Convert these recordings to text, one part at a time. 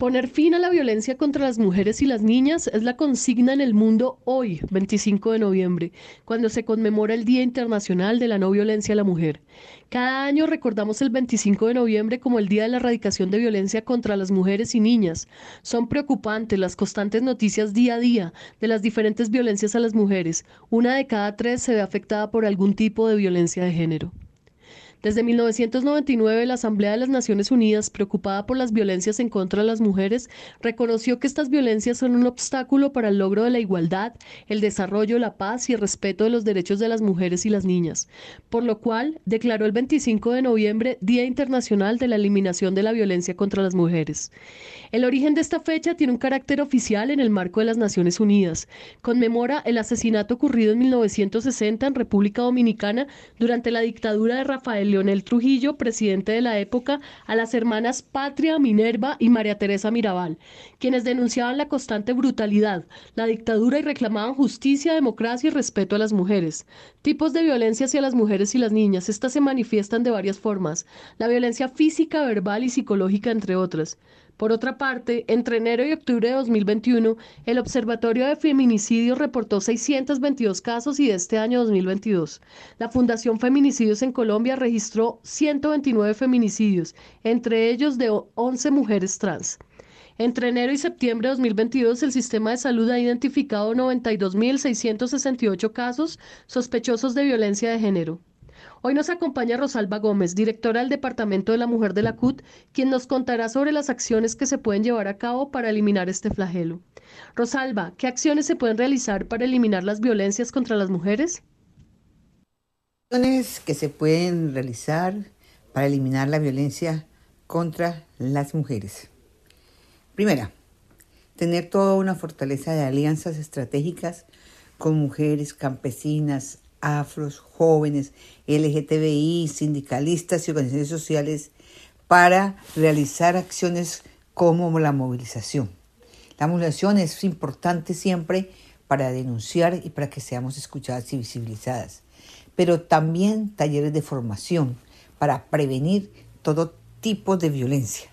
Poner fin a la violencia contra las mujeres y las niñas es la consigna en el mundo hoy, 25 de noviembre, cuando se conmemora el Día Internacional de la No Violencia a la Mujer. Cada año recordamos el 25 de noviembre como el Día de la Erradicación de Violencia contra las Mujeres y Niñas. Son preocupantes las constantes noticias día a día de las diferentes violencias a las mujeres. Una de cada tres se ve afectada por algún tipo de violencia de género. Desde 1999, la Asamblea de las Naciones Unidas, preocupada por las violencias en contra de las mujeres, reconoció que estas violencias son un obstáculo para el logro de la igualdad, el desarrollo, la paz y el respeto de los derechos de las mujeres y las niñas, por lo cual declaró el 25 de noviembre Día Internacional de la Eliminación de la Violencia contra las Mujeres. El origen de esta fecha tiene un carácter oficial en el marco de las Naciones Unidas. Conmemora el asesinato ocurrido en 1960 en República Dominicana durante la dictadura de Rafael Leonel Trujillo, presidente de la época, a las hermanas Patria, Minerva y María Teresa Mirabal, quienes denunciaban la constante brutalidad, la dictadura y reclamaban justicia, democracia y respeto a las mujeres. Tipos de violencia hacia las mujeres y las niñas. Estas se manifiestan de varias formas. La violencia física, verbal y psicológica, entre otras. Por otra parte, entre enero y octubre de 2021, el Observatorio de Feminicidios reportó 622 casos y de este año 2022. La Fundación Feminicidios en Colombia registró 129 feminicidios, entre ellos de 11 mujeres trans. Entre enero y septiembre de 2022, el sistema de salud ha identificado 92.668 casos sospechosos de violencia de género. Hoy nos acompaña Rosalba Gómez, directora del Departamento de la Mujer de la CUT, quien nos contará sobre las acciones que se pueden llevar a cabo para eliminar este flagelo. Rosalba, ¿qué acciones se pueden realizar para eliminar las violencias contra las mujeres? Acciones que se pueden realizar para eliminar la violencia contra las mujeres. Primera, tener toda una fortaleza de alianzas estratégicas con mujeres campesinas, afros, jóvenes, LGTBI, sindicalistas y organizaciones sociales para realizar acciones como la movilización. La movilización es importante siempre para denunciar y para que seamos escuchadas y visibilizadas, pero también talleres de formación para prevenir todo tipo de violencia.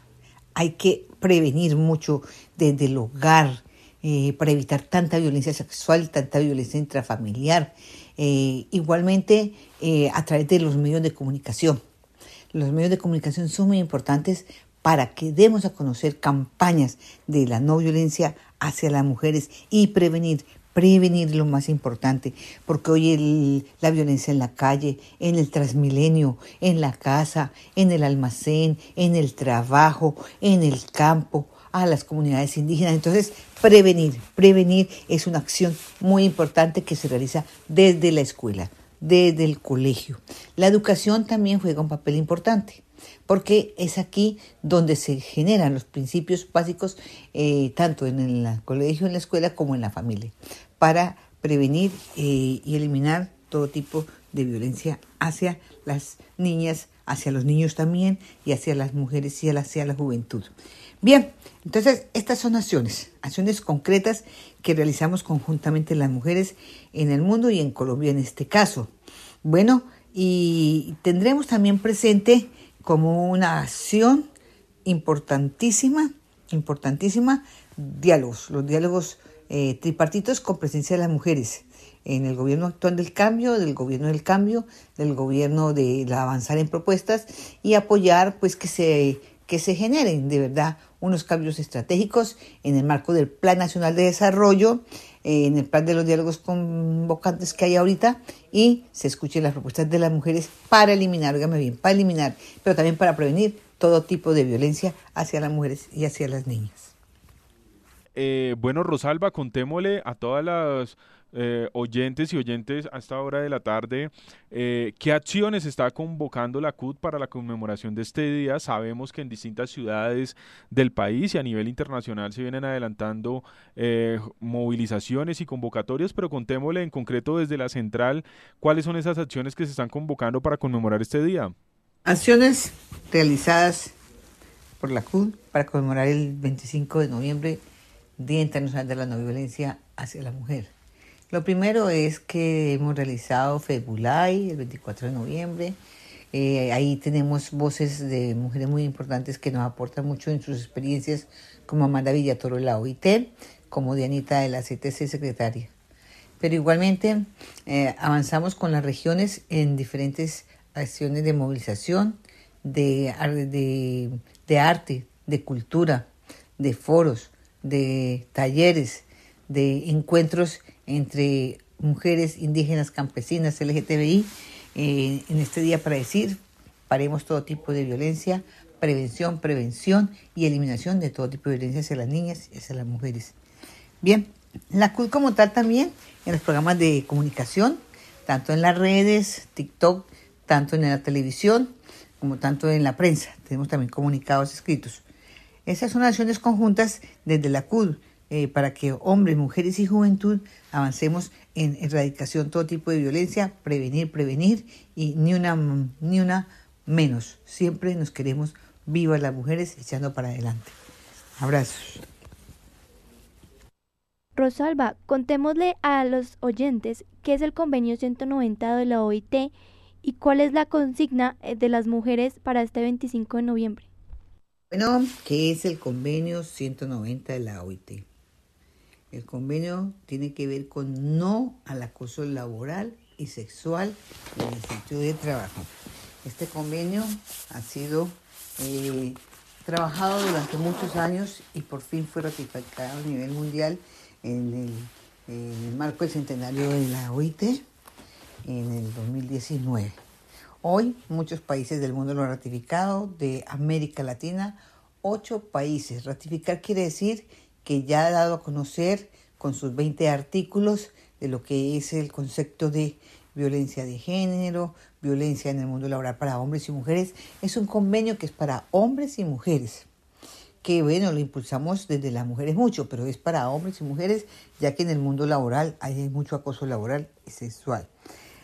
Hay que prevenir mucho desde el hogar, eh, para evitar tanta violencia sexual, tanta violencia intrafamiliar, eh, igualmente eh, a través de los medios de comunicación. Los medios de comunicación son muy importantes para que demos a conocer campañas de la no violencia hacia las mujeres y prevenir, prevenir lo más importante, porque hoy la violencia en la calle, en el transmilenio, en la casa, en el almacén, en el trabajo, en el campo, a las comunidades indígenas. Entonces, prevenir, prevenir es una acción muy importante que se realiza desde la escuela, desde el colegio. La educación también juega un papel importante porque es aquí donde se generan los principios básicos, eh, tanto en el colegio, en la escuela, como en la familia, para prevenir eh, y eliminar todo tipo de violencia hacia las niñas, hacia los niños también, y hacia las mujeres y hacia la juventud. Bien, entonces estas son acciones, acciones concretas que realizamos conjuntamente las mujeres en el mundo y en Colombia en este caso. Bueno, y tendremos también presente como una acción importantísima, importantísima, diálogos, los diálogos eh, tripartitos con presencia de las mujeres en el gobierno actual del cambio, del gobierno del cambio, del gobierno de avanzar en propuestas y apoyar pues que se que se generen de verdad unos cambios estratégicos en el marco del Plan Nacional de Desarrollo, eh, en el plan de los diálogos convocantes que hay ahorita y se escuchen las propuestas de las mujeres para eliminar, óigame bien, para eliminar, pero también para prevenir todo tipo de violencia hacia las mujeres y hacia las niñas. Eh, bueno, Rosalba, contémosle a todas las eh, oyentes y oyentes a esta hora de la tarde, eh, ¿qué acciones está convocando la CUT para la conmemoración de este día? Sabemos que en distintas ciudades del país y a nivel internacional se vienen adelantando eh, movilizaciones y convocatorias, pero contémosle en concreto desde la central cuáles son esas acciones que se están convocando para conmemorar este día. Acciones realizadas por la CUT para conmemorar el 25 de noviembre, Día Internacional de la No Violencia hacia la Mujer. Lo primero es que hemos realizado FEBULAI el 24 de noviembre, Eh, ahí tenemos voces de mujeres muy importantes que nos aportan mucho en sus experiencias, como Amanda Villatoro de la OIT, como Dianita de la CTC secretaria. Pero igualmente eh, avanzamos con las regiones en diferentes acciones de movilización, de arte, de cultura, de foros, de talleres, de encuentros entre mujeres indígenas, campesinas, LGTBI, eh, en este día para decir, paremos todo tipo de violencia, prevención, prevención y eliminación de todo tipo de violencia hacia las niñas y hacia las mujeres. Bien, la CUD como tal también en los programas de comunicación, tanto en las redes, TikTok, tanto en la televisión, como tanto en la prensa. Tenemos también comunicados escritos. Esas son acciones conjuntas desde la CUD eh, para que hombres, mujeres y juventud avancemos en erradicación de todo tipo de violencia, prevenir, prevenir y ni una, ni una menos. Siempre nos queremos vivas las mujeres echando para adelante. Abrazos. Rosalba, contémosle a los oyentes qué es el convenio 190 de la OIT y cuál es la consigna eh, de las mujeres para este 25 de noviembre. Bueno, ¿qué es el convenio 190 de la OIT? El convenio tiene que ver con no al acoso laboral y sexual en el sitio de trabajo. Este convenio ha sido eh, trabajado durante muchos años y por fin fue ratificado a nivel mundial en el, marco del centenario de la OIT en el 2019. Hoy muchos países del mundo lo han ratificado, de América Latina, ocho países. Ratificar quiere decir que ya ha dado a conocer con sus 20 artículos de lo que es el concepto de violencia de género, violencia en el mundo laboral para hombres y mujeres. Es un convenio que es para hombres y mujeres que bueno, lo impulsamos desde las mujeres mucho, pero es para hombres y mujeres, ya que en el mundo laboral hay mucho acoso laboral y sexual.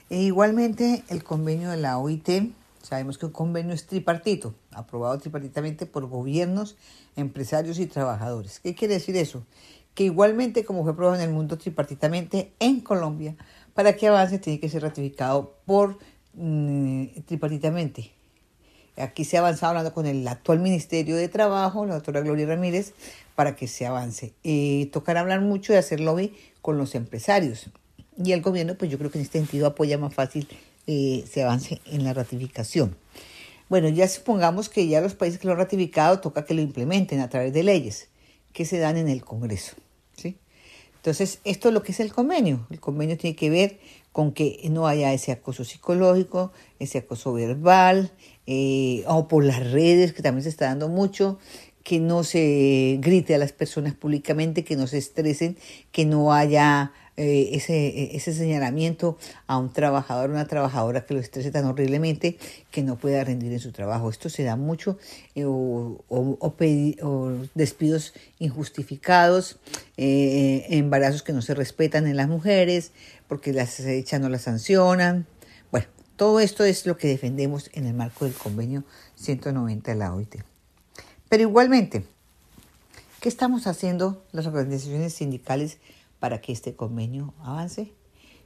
E igualmente, el convenio de la OIT, sabemos que un convenio es tripartito, aprobado tripartitamente por gobiernos, empresarios y trabajadores. ¿Qué quiere decir eso? Que igualmente, como fue aprobado en el mundo tripartitamente en Colombia, para que avance tiene que ser ratificado por mm, tripartitamente Aquí se ha avanzado hablando con el actual Ministerio de Trabajo, la doctora Gloria Ramírez, para que se avance. Eh, tocará hablar mucho de hacer lobby con los empresarios. Y el gobierno, pues yo creo que en este sentido apoya más fácil eh, se avance en la ratificación. Bueno, ya supongamos que ya los países que lo han ratificado toca que lo implementen a través de leyes que se dan en el Congreso. ¿sí? Entonces, esto es lo que es el convenio. El convenio tiene que ver con que no haya ese acoso psicológico, ese acoso verbal, eh, o por las redes, que también se está dando mucho, que no se grite a las personas públicamente, que no se estresen, que no haya eh, ese, ese señalamiento a un trabajador una trabajadora que lo estrese tan horriblemente que no pueda rendir en su trabajo. Esto se da mucho, eh, o, despidos injustificados, embarazos que no se respetan en las mujeres porque las echan o las sancionan. Todo esto es lo que defendemos en el marco del convenio 190 de la OIT. Pero igualmente, ¿qué estamos haciendo las organizaciones sindicales para que este convenio avance?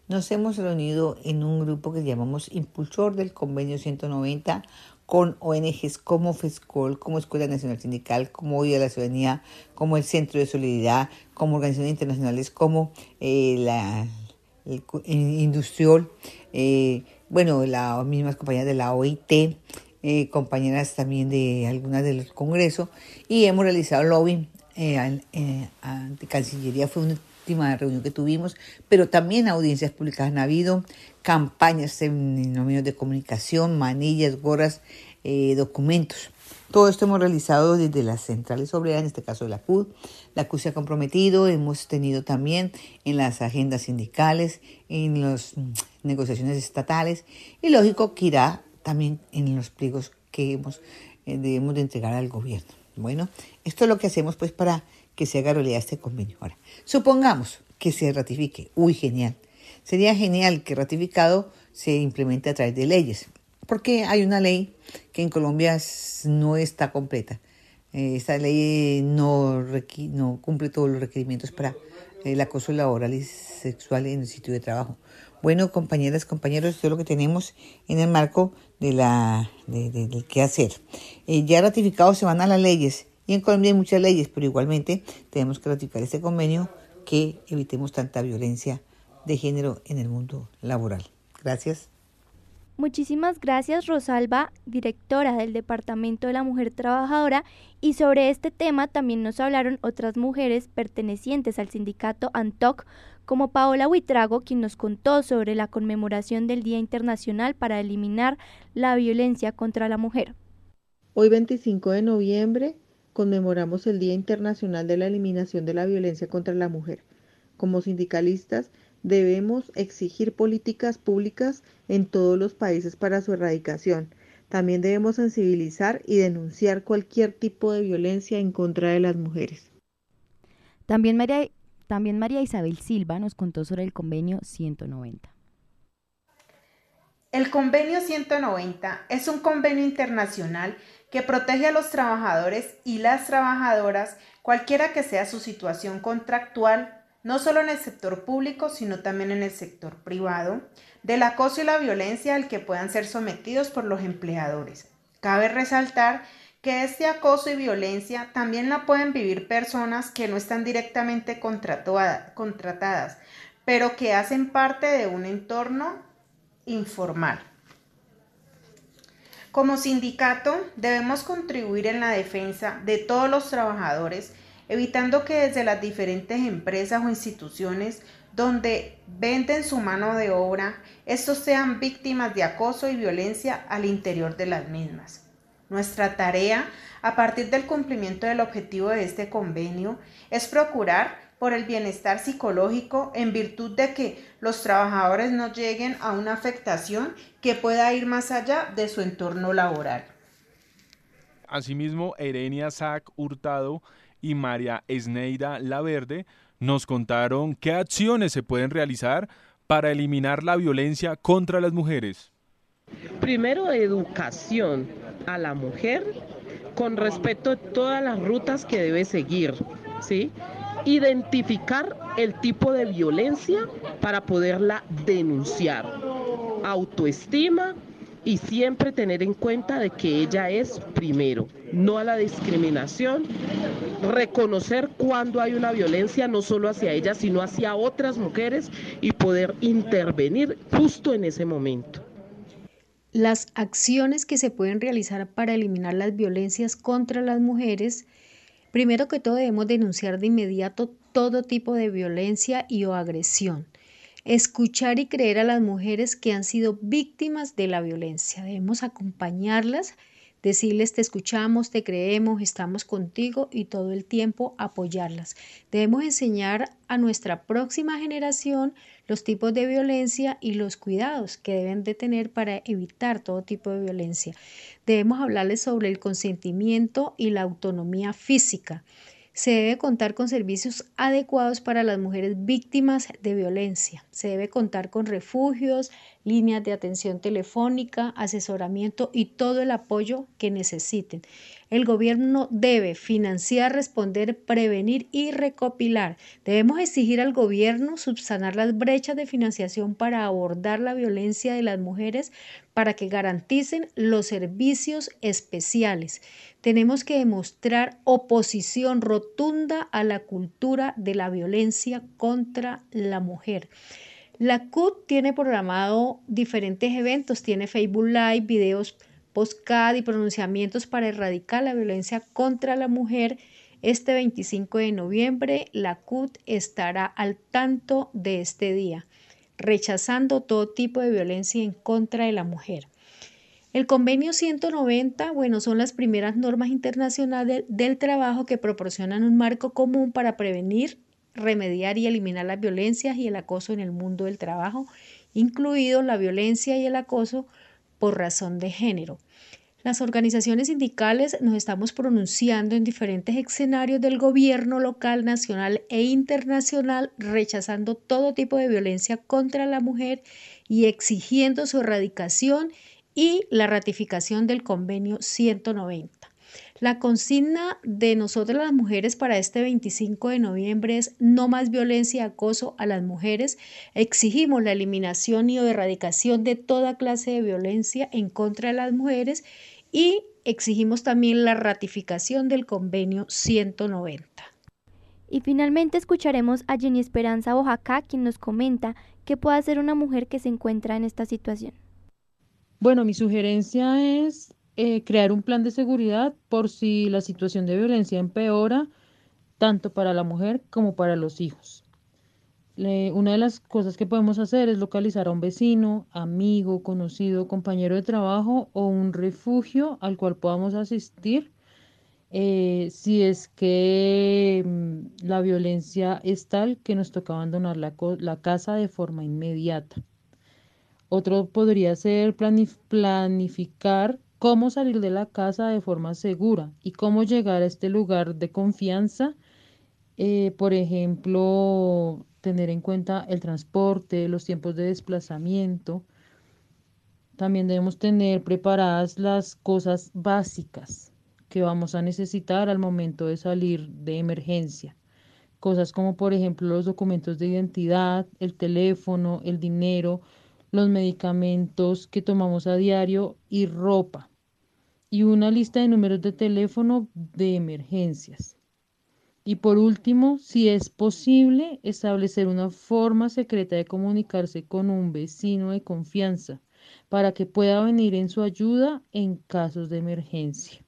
Nos hemos reunido en un grupo que llamamos Impulsor del Convenio 190 con ONGs como FESCOL, como Escuela Nacional Sindical, como Hoy de la Ciudadanía, como el Centro de Solidaridad, como organizaciones internacionales, como eh, la el, Industrial, eh, bueno, las mismas compañías de la OIT, eh, compañeras también de algunas del Congreso, y hemos realizado lobbying eh, eh, ante Cancillería, fue una última reunión que tuvimos, pero también audiencias públicas han habido, campañas en, los medios de comunicación, manillas, gorras, documentos. Todo esto hemos realizado desde las centrales obreras, en este caso de la CUD. La CUD se ha comprometido, hemos tenido también en las agendas sindicales, en las negociaciones estatales y lógico que irá también en los pliegos que hemos, eh, debemos de entregar al gobierno. Bueno, esto es lo que hacemos pues para que se haga realidad este convenio. Ahora, supongamos que se ratifique. Uy, genial. Sería genial que ratificado se implemente a través de leyes, porque hay una ley que en Colombia no está completa. Eh, esta ley no, no cumple todos los requerimientos para el acoso laboral y sexual en el sitio de trabajo. Bueno, compañeras, compañeros, esto es lo que tenemos en el marco de la, de, del qué hacer. Eh, ya ratificados se van a las leyes y en Colombia hay muchas leyes, pero igualmente tenemos que ratificar este convenio que evitemos tanta violencia de género en el mundo laboral. Gracias. Muchísimas gracias Rosalba, directora del Departamento de la Mujer Trabajadora, y sobre este tema también nos hablaron otras mujeres pertenecientes al sindicato ANTOC, como Paola Huitrago, quien nos contó sobre la conmemoración del Día Internacional para eliminar la violencia contra la mujer. Hoy 25 de noviembre conmemoramos el Día Internacional de la Eliminación de la Violencia contra la Mujer. Como sindicalistas, Debemos exigir políticas públicas en todos los países para su erradicación. También debemos sensibilizar y denunciar cualquier tipo de violencia en contra de las mujeres. También María, Isabel Silva nos contó sobre el convenio 190. El convenio 190 es un convenio internacional que protege a los trabajadores y las trabajadoras, cualquiera que sea su situación contractual, no solo en el sector público, sino también en el sector privado, del acoso y la violencia al que puedan ser sometidos por los empleadores. Cabe resaltar que este acoso y violencia también la pueden vivir personas que no están directamente contratadas, pero que hacen parte de un entorno informal. Como sindicato debemos contribuir en la defensa de todos los trabajadores evitando que desde las diferentes empresas o instituciones donde venden su mano de obra, estos sean víctimas de acoso y violencia al interior de las mismas. Nuestra tarea, a partir del cumplimiento del objetivo de este convenio, es procurar por el bienestar psicológico en virtud de que los trabajadores no lleguen a una afectación que pueda ir más allá de su entorno laboral. Asimismo, Erenia Sac Hurtado y María Esneida Laverde nos contaron qué acciones se pueden realizar para eliminar la violencia contra las mujeres. Primero, educación a la mujer con respecto a todas las rutas que debe seguir, ¿sí? Identificar el tipo de violencia para poderla denunciar. Autoestima, y siempre tener en cuenta de que ella es primero, no a la discriminación, reconocer cuando hay una violencia no solo hacia ella, sino hacia otras mujeres y poder intervenir justo en ese momento. Las acciones que se pueden realizar para eliminar las violencias contra las mujeres, primero que todo debemos denunciar de inmediato todo tipo de violencia y o agresión escuchar y creer a las mujeres que han sido víctimas de la violencia. Debemos acompañarlas, decirles te escuchamos, te creemos, estamos contigo y todo el tiempo apoyarlas. Debemos enseñar a nuestra próxima generación los tipos de violencia y los cuidados que deben de tener para evitar todo tipo de violencia. Debemos hablarles sobre el consentimiento y la autonomía física. Se debe contar con servicios adecuados para las mujeres víctimas de violencia. Se debe contar con refugios, líneas de atención telefónica, asesoramiento y todo el apoyo que necesiten. El gobierno debe financiar, responder, prevenir y recopilar. Debemos exigir al gobierno subsanar las brechas de financiación para abordar la violencia de las mujeres para que garanticen los servicios especiales. Tenemos que demostrar oposición rotunda a la cultura de la violencia contra la mujer. La CUT tiene programado diferentes eventos, tiene Facebook Live, videos postcard y pronunciamientos para erradicar la violencia contra la mujer. Este 25 de noviembre, la CUT estará al tanto de este día rechazando todo tipo de violencia en contra de la mujer. El convenio 190, bueno, son las primeras normas internacionales del trabajo que proporcionan un marco común para prevenir, remediar y eliminar las violencias y el acoso en el mundo del trabajo, incluido la violencia y el acoso por razón de género. Las organizaciones sindicales nos estamos pronunciando en diferentes escenarios del gobierno local, nacional e internacional, rechazando todo tipo de violencia contra la mujer y exigiendo su erradicación y la ratificación del convenio 190. La consigna de nosotras las mujeres para este 25 de noviembre es no más violencia y acoso a las mujeres. Exigimos la eliminación y erradicación de toda clase de violencia en contra de las mujeres y exigimos también la ratificación del convenio 190. Y finalmente escucharemos a Jenny Esperanza Oaxaca, quien nos comenta qué puede hacer una mujer que se encuentra en esta situación. Bueno, mi sugerencia es eh, crear un plan de seguridad por si la situación de violencia empeora, tanto para la mujer como para los hijos. una de las cosas que podemos hacer es localizar a un vecino, amigo, conocido, compañero de trabajo o un refugio al cual podamos asistir eh, si es que mm, la violencia es tal que nos toca abandonar la, la casa de forma inmediata. Otro podría ser planificar cómo salir de la casa de forma segura y cómo llegar a este lugar de confianza. Eh, por ejemplo, tener en cuenta el transporte, los tiempos de desplazamiento. También debemos tener preparadas las cosas básicas que vamos a necesitar al momento de salir de emergencia. Cosas como por ejemplo los documentos de identidad, el teléfono, el dinero, los medicamentos que tomamos a diario y ropa. Y una lista de números de teléfono de emergencias. Y por último, si es posible, establecer una forma secreta de comunicarse con un vecino de confianza para que pueda venir en su ayuda en casos de emergencia.